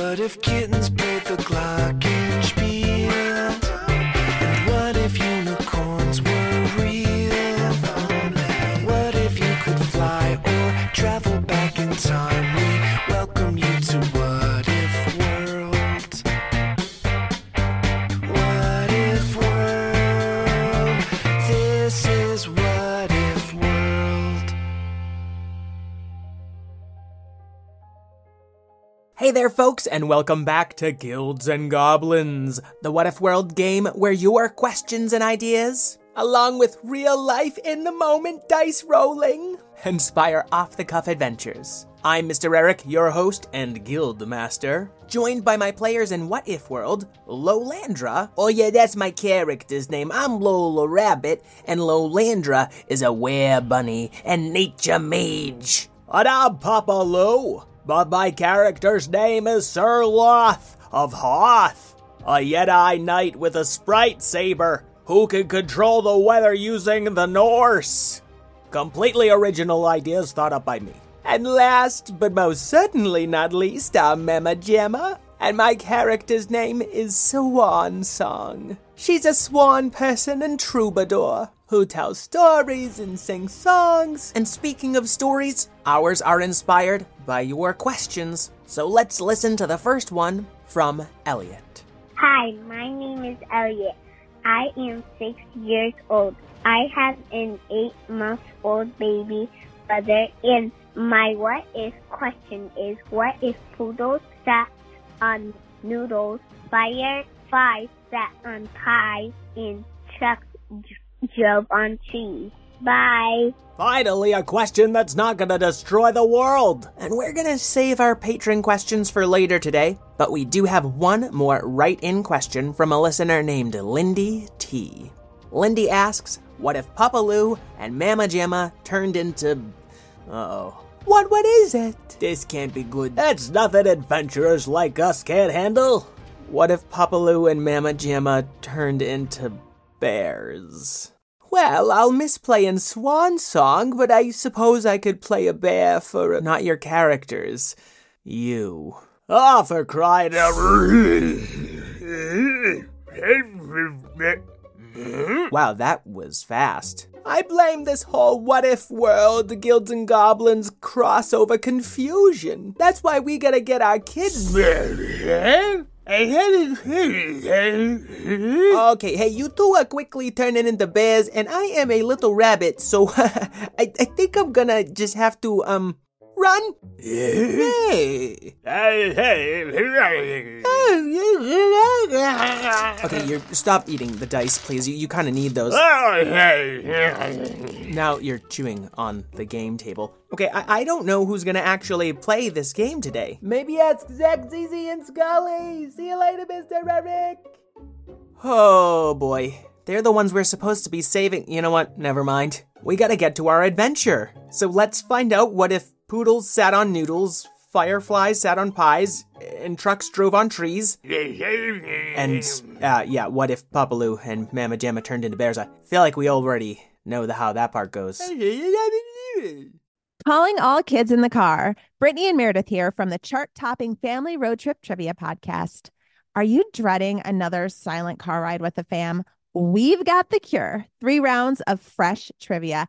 What if kittens played the folks, and welcome back to Guilds and Goblins, the What If World game where your questions and ideas, along with real life in the moment dice rolling, inspire off the cuff adventures. I'm Mr. Eric, your host and guild master, joined by my players in What If World, Lolandra. Oh, yeah, that's my character's name. I'm Lola Rabbit, and Lolandra is a were bunny and nature mage. I'm Papa Lou, but my character's name is Sir Loth of Hoth, a Jedi Knight with a sprite saber who can control the weather using the Norse. Completely original ideas thought up by me. And last, but most certainly not least, I'm Mama Gemma, and my character's name is Swan Song. She's a swan person and troubadour who tells stories and sings songs. And speaking of stories, ours are inspired by your questions. So let's listen to the first one from Elliot. Hi, my name is Elliot. I am six years old. I have an eight month old baby brother, and my what if question is what if poodles sat on noodles, fireflies sat on pies, and trucks j- drove on trees? Bye. Finally, a question that's not gonna destroy the world! And we're gonna save our patron questions for later today, but we do have one more write in question from a listener named Lindy T. Lindy asks, What if Papa Lou and Mama Gemma turned into. oh. What, what is it? This can't be good. That's nothing adventurers like us can't handle. What if Papa Lou and Mama Gemma turned into bears? Well, I'll miss playing Swan Song, but I suppose I could play a bear for not your characters. You. Oh, for crying out. Wow, that was fast. I blame this whole what if world, the guilds and goblins crossover confusion. That's why we gotta get our kids. Okay, hey, you two are quickly turning into bears, and I am a little rabbit, so I, I think I'm gonna just have to, um, run. Hey. Okay, you stop eating the dice, please. You, you kind of need those. Oh, now you're chewing on the game table. Okay, I, I don't know who's gonna actually play this game today. Maybe it's Zach, Zizi, and Scully. See you later, Mr. Eric. Oh boy. They're the ones we're supposed to be saving. You know what? Never mind. We gotta get to our adventure. So let's find out what if poodles sat on noodles, fireflies sat on pies, and trucks drove on trees. And, uh, yeah, what if Papa Lou and Mama Gemma turned into bears? I feel like we already know the, how that part goes. Calling all kids in the car. Brittany and Meredith here from the chart topping Family Road Trip Trivia Podcast. Are you dreading another silent car ride with the fam? We've got the cure. Three rounds of fresh trivia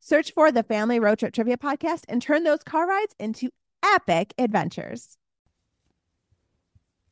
Search for the Family Road Trip Trivia Podcast and turn those car rides into epic adventures.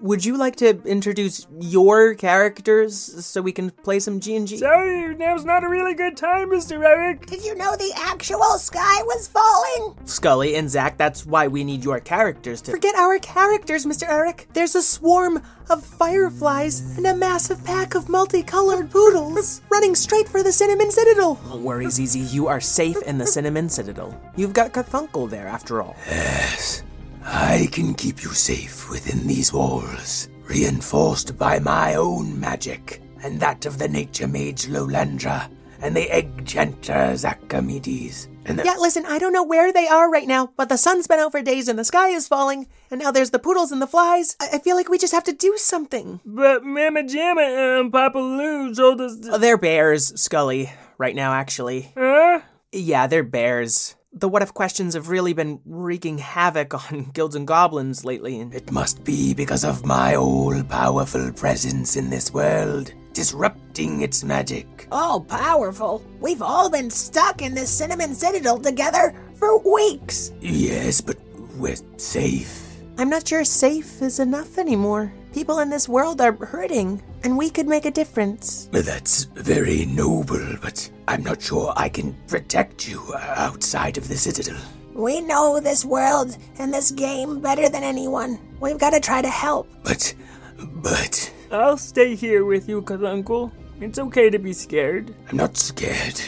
Would you like to introduce your characters so we can play some G&G? Sorry, now's not a really good time, Mr. Eric. Did you know the actual sky was falling? Scully and Zach, that's why we need your characters to. Forget our characters, Mr. Eric. There's a swarm of fireflies and a massive pack of multicolored poodles running straight for the Cinnamon Citadel. Don't worry, Zizi, you are safe in the Cinnamon Citadel. You've got Cthunkle there, after all. Yes, I can keep you safe within these walls, reinforced by my own magic and that of the nature mage Lolandra and the egg chanter Zachamedes. And the Yeah, listen, I don't know where they are right now, but the sun's been out for days and the sky is falling, and now there's the poodles and the flies. I, I feel like we just have to do something. But Mama Gemma and Papa Lou told us to. Uh, They're bears, Scully, right now, actually. Huh? Yeah, they're bears. The what if questions have really been wreaking havoc on guilds and goblins lately, and It must be because of my all powerful presence in this world, disrupting its magic. All powerful. We've all been stuck in this Cinnamon Citadel together for weeks. Yes, but we're safe. I'm not sure safe is enough anymore. People in this world are hurting, and we could make a difference. That's very noble, but I'm not sure I can protect you uh, outside of the citadel. We know this world and this game better than anyone. We've got to try to help. But, but, I'll stay here with you, Uncle. It's okay to be scared. I'm not scared.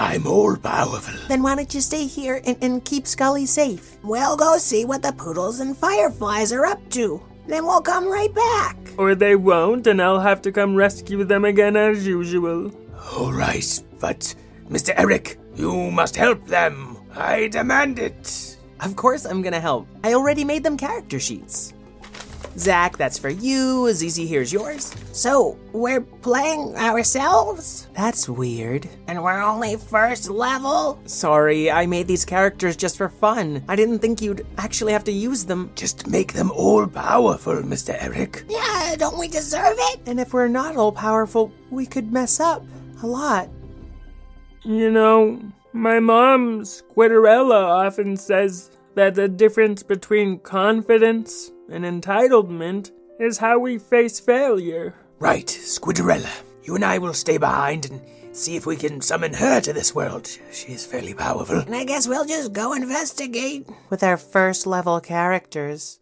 I'm all powerful. Then why don't you stay here and, and keep Scully safe? We'll go see what the poodles and fireflies are up to. Then we'll come right back. Or they won't, and I'll have to come rescue them again as usual. All right, but Mr. Eric, you must help them. I demand it. Of course I'm gonna help. I already made them character sheets. Zach, that's for you. Zizi, here's yours. So, we're playing ourselves? That's weird. And we're only first level? Sorry, I made these characters just for fun. I didn't think you'd actually have to use them. Just make them all powerful, Mr. Eric. Yeah, don't we deserve it? And if we're not all powerful, we could mess up a lot. You know, my mom, Squidderella, often says that the difference between confidence and entitlement is how we face failure. Right, Squidderella. You and I will stay behind and see if we can summon her to this world. She is fairly powerful. And I guess we'll just go investigate. With our first level characters.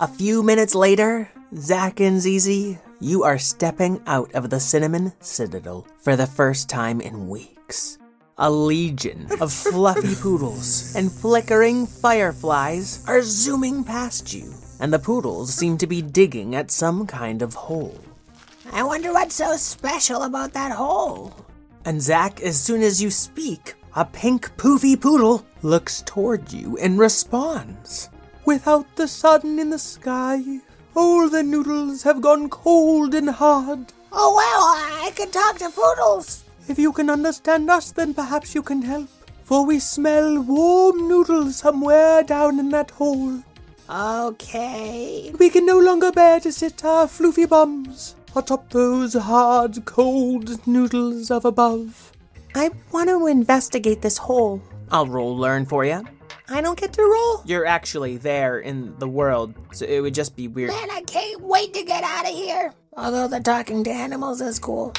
A few minutes later, Zach and Zizi, you are stepping out of the Cinnamon Citadel for the first time in weeks. A legion of fluffy poodles and flickering fireflies are zooming past you, and the poodles seem to be digging at some kind of hole. I wonder what's so special about that hole. And Zach, as soon as you speak, a pink poofy poodle looks toward you and responds. Without the sun in the sky, all the noodles have gone cold and hard. Oh, wow, I can talk to poodles. If you can understand us, then perhaps you can help. For we smell warm noodles somewhere down in that hole. Okay. We can no longer bear to sit our floofy bums atop those hard, cold noodles of above. I want to investigate this hole. I'll roll learn for you. I don't get to roll. You're actually there in the world, so it would just be weird. Man, I can't wait to get out of here. Although the talking to animals is cool.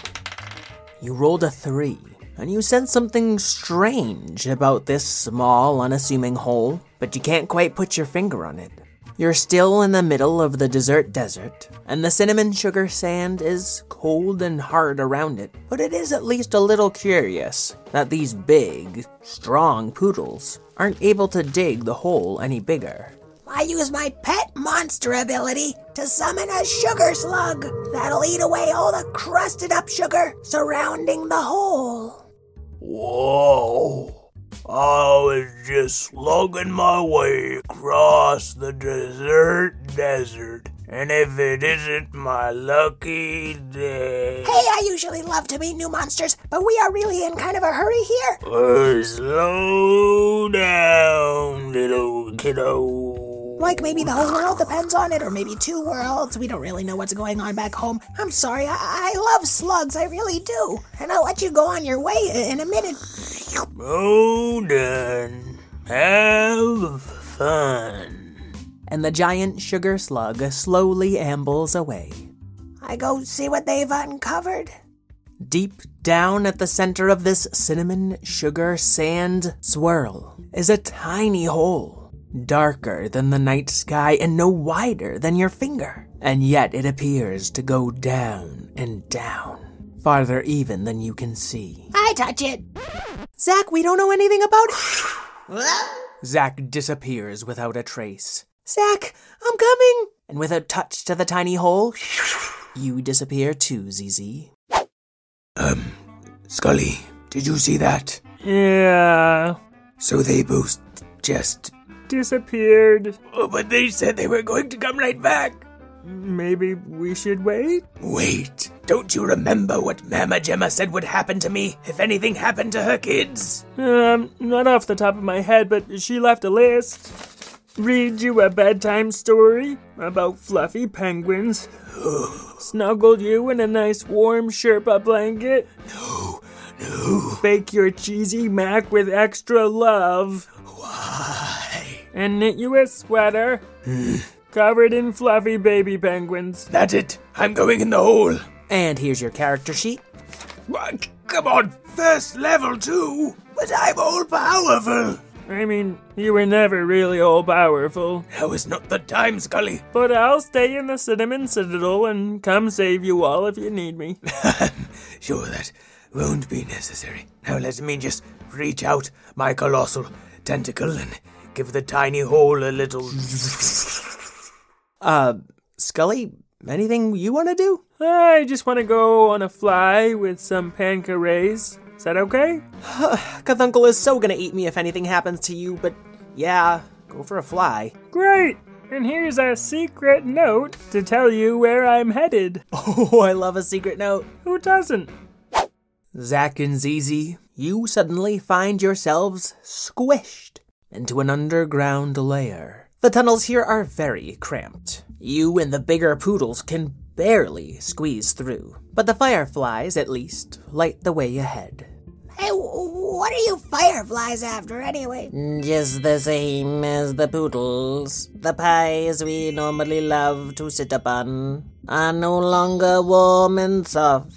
You rolled a three. and you sense something strange about this small, unassuming hole, but you can't quite put your finger on it. You're still in the middle of the desert desert, and the cinnamon sugar sand is cold and hard around it, but it is at least a little curious that these big, strong poodles aren't able to dig the hole any bigger. I use my pet monster ability to summon a sugar slug that'll eat away all the crusted up sugar surrounding the hole. Whoa! I was just slugging my way across the desert desert, and if it isn't my lucky day. Hey, I usually love to meet new monsters, but we are really in kind of a hurry here. Uh, slow down, little kiddo. Like maybe the whole world depends on it, or maybe two worlds. We don't really know what's going on back home. I'm sorry, I, I love slugs, I really do. And I'll let you go on your way in a minute. Hold on. Have fun. And the giant sugar slug slowly ambles away. I go see what they've uncovered. Deep down at the center of this cinnamon sugar sand swirl is a tiny hole, darker than the night sky and no wider than your finger. And yet it appears to go down and down, farther even than you can see. I touch it. Zach, we don't know anything about it. Zach disappears without a trace. Zach, I'm coming! And with a touch to the tiny hole, you disappear too, ZZ. Um, Scully, did you see that? Yeah. So they both just. Disappeared. Oh, but they said they were going to come right back. Maybe we should wait? Wait, don't you remember what Mama Gemma said would happen to me if anything happened to her kids? Um, not off the top of my head, but she left a list. Read you a bedtime story about fluffy penguins. Snuggled you in a nice warm Sherpa blanket. No, no. Bake your cheesy mac with extra love. Why? And knit you a sweater covered in fluffy baby penguins. That's it. I'm going in the hole. And here's your character sheet. What? Come on, first level too. But I'm all powerful. I mean, you were never really all powerful. Now is not the time, Scully. But I'll stay in the Cinnamon Citadel and come save you all if you need me. Sure that won't be necessary. Now let me just reach out my colossal tentacle and give the tiny hole a little. Uh, Scully, anything you want to do? I just want to go on a fly with some panca rays. Is that okay? Cthulhu is so gonna eat me if anything happens to you, but yeah, go for a fly. Great! And here's a secret note to tell you where I'm headed. Oh, I love a secret note. Who doesn't? Zach and Zizi, you suddenly find yourselves squished into an underground lair. The tunnels here are very cramped. You and the bigger poodles can barely squeeze through, but the fireflies, at least, light the way ahead. Hey, what are you fireflies after anyway? Just the same as the poodles. The pies we normally love to sit upon are no longer warm and soft.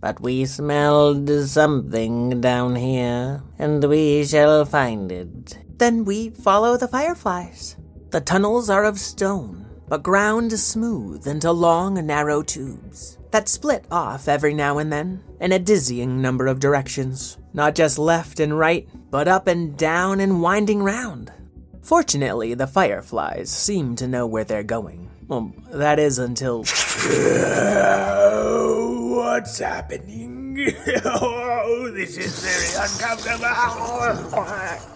But we smelled something down here, and we shall find it. Then we follow the fireflies. The tunnels are of stone, but ground smooth into long, narrow tubes that split off every now and then in a dizzying number of directions. Not just left and right, but up and down and winding round. Fortunately, the fireflies seem to know where they're going. Well, that is until. What's happening? oh, this is very uncomfortable.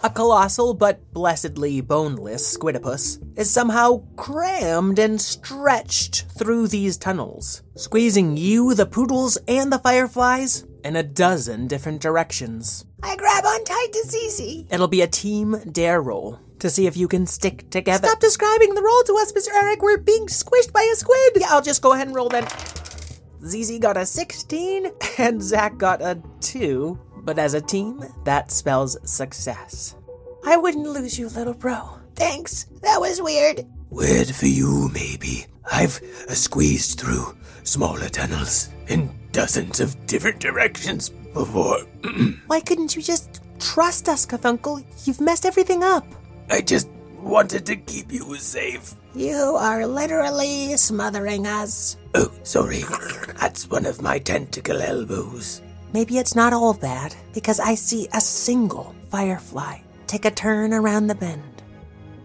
A colossal but blessedly boneless squidopus is somehow crammed and stretched through these tunnels, squeezing you, the poodles, and the fireflies in a dozen different directions. I grab on tight to Zizi. It'll be a team dare roll to see if you can stick together. Stop describing the roll to us, Mr. Eric. We're being squished by a squid. Yeah, I'll just go ahead and roll then. Zizi got a 16 and Zach got a 2, but as a team, that spells success. I wouldn't lose you, little bro. Thanks. That was weird. Weird for you, maybe. I've squeezed through smaller tunnels in dozens of different directions before. Why couldn't you just trust us, Cthulhu? You've messed everything up. I just wanted to keep you safe. You are literally smothering us. Oh, sorry. That's one of my tentacle elbows. Maybe it's not all bad, because I see a single firefly take a turn around the bend.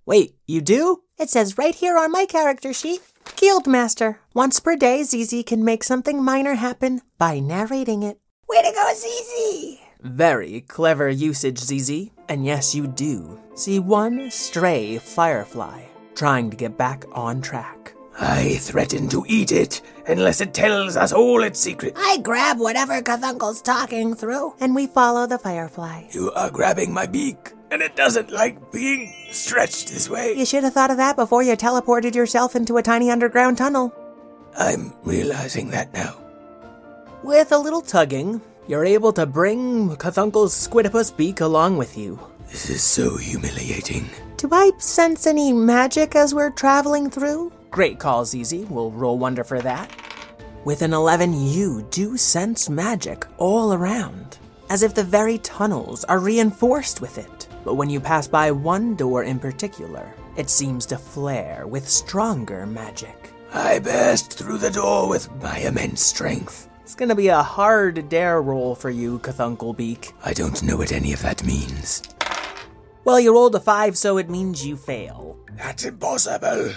Wait, you do? It says right here on my character sheet. Guildmaster. Once per day, Zizi can make something minor happen by narrating it. Way to go, Zizi! Very clever usage, Zizi. And yes, you do see one stray firefly trying to get back on track. I threaten to eat it unless it tells us all its secret. I grab whatever Cthunkle's talking through. And we follow the firefly. You are grabbing my beak, and it doesn't like being stretched this way. You should have thought of that before you teleported yourself into a tiny underground tunnel. I'm realizing that now. With a little tugging, you're able to bring Cthunkle's squidopus beak along with you. This is so humiliating. Do I sense any magic as we're traveling through? Great call, Zizi. We'll roll wonder for that. With an 11, you do sense magic all around, as if the very tunnels are reinforced with it. But when you pass by one door in particular, it seems to flare with stronger magic. I burst through the door with my immense strength. It's gonna be a hard dare roll for you, Cthulhu Beak. I don't know what any of that means. Well, you rolled a 5, so it means you fail. That's impossible.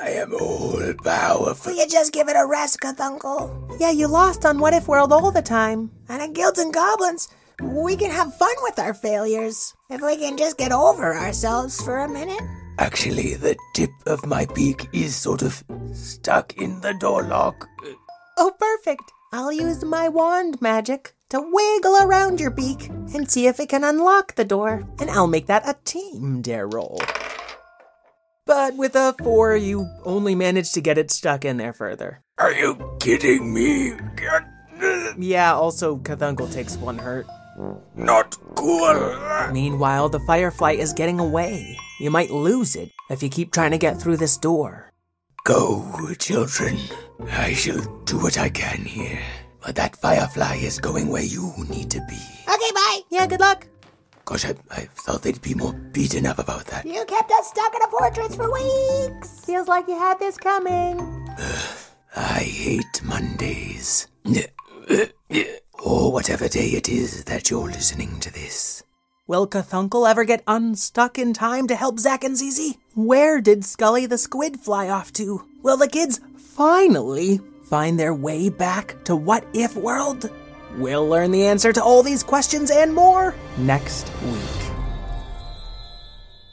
I am all powerful. Will you just give it a rest, Cthulhu? Yeah, you lost on What If World all the time. And in Guilds and Goblins, we can have fun with our failures. If we can just get over ourselves for a minute. Actually, the tip of my beak is sort of stuck in the door lock. Oh, perfect. I'll use my wand magic to wiggle around your beak and see if it can unlock the door. And I'll make that a team dare roll. But with a four, you only manage to get it stuck in there further. Are you kidding me? Yeah, also, Cthulhu takes one hurt. Not cool. Meanwhile, the firefly is getting away. You might lose it if you keep trying to get through this door. Go, children. I shall do what I can here. But that firefly is going where you need to be. Okay, bye. Yeah, good luck. Gosh, I, I thought they'd be more beaten up about that. You kept us stuck in a fortress for weeks. Feels like you had this coming. I hate Mondays. Or oh, whatever day it is that you're listening to this. Will Cthulhu ever get unstuck in time to help Zach and Zizi? Where did Scully the squid fly off to? Will the kids finally find their way back to What If World? We'll learn the answer to all these questions and more next week.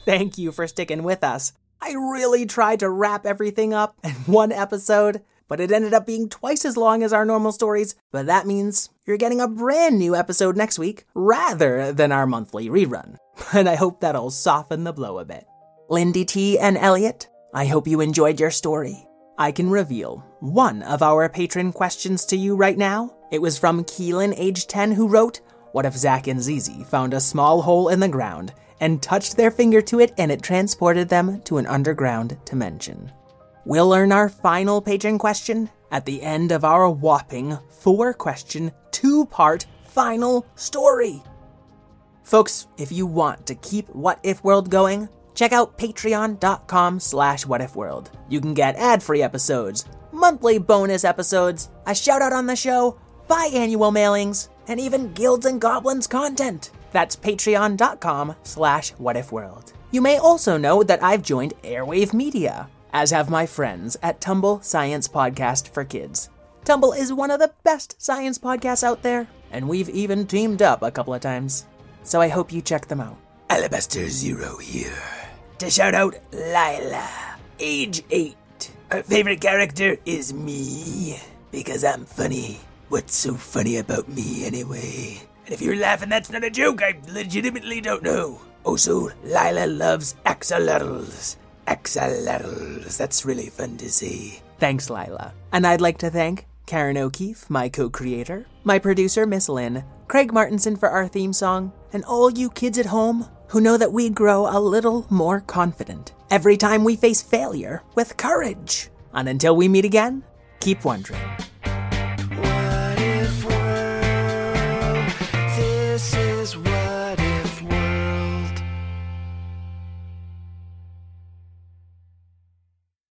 Thank you for sticking with us. I really tried to wrap everything up in one episode, but it ended up being twice as long as our normal stories. But that means you're getting a brand new episode next week rather than our monthly rerun. And I hope that'll soften the blow a bit. Lindy T and Elliot, I hope you enjoyed your story. I can reveal one of our patron questions to you right now. It was from Keelan, age 10, who wrote, What if Zach and Zizi found a small hole in the ground and touched their finger to it and it transported them to an underground dimension? We'll learn our final patron question at the end of our whopping four question, two part final story. Folks, if you want to keep What If World going, check out patreon.com slash whatifworld. You can get ad-free episodes, monthly bonus episodes, a shout out on the show, biannual mailings, and even Guilds and Goblins content. That's patreon.com slash whatifworld. You may also know that I've joined Airwave Media, as have my friends at Tumble Science Podcast for Kids. Tumble is one of the best science podcasts out there, and we've even teamed up a couple of times. So I hope you check them out. Alabaster Zero here. To shout out Lila, age 8. Her favorite character is me, because I'm funny. What's so funny about me, anyway? And if you're laughing, that's not a joke, I legitimately don't know. Also, Lila loves axolotls. Axolotls, that's really fun to see. Thanks, Lila. And I'd like to thank Karen O'Keefe, my co creator, my producer, Miss Lynn, Craig Martinson for our theme song, and all you kids at home who know that we grow a little more confident every time we face failure with courage. And until we meet again, keep wondering.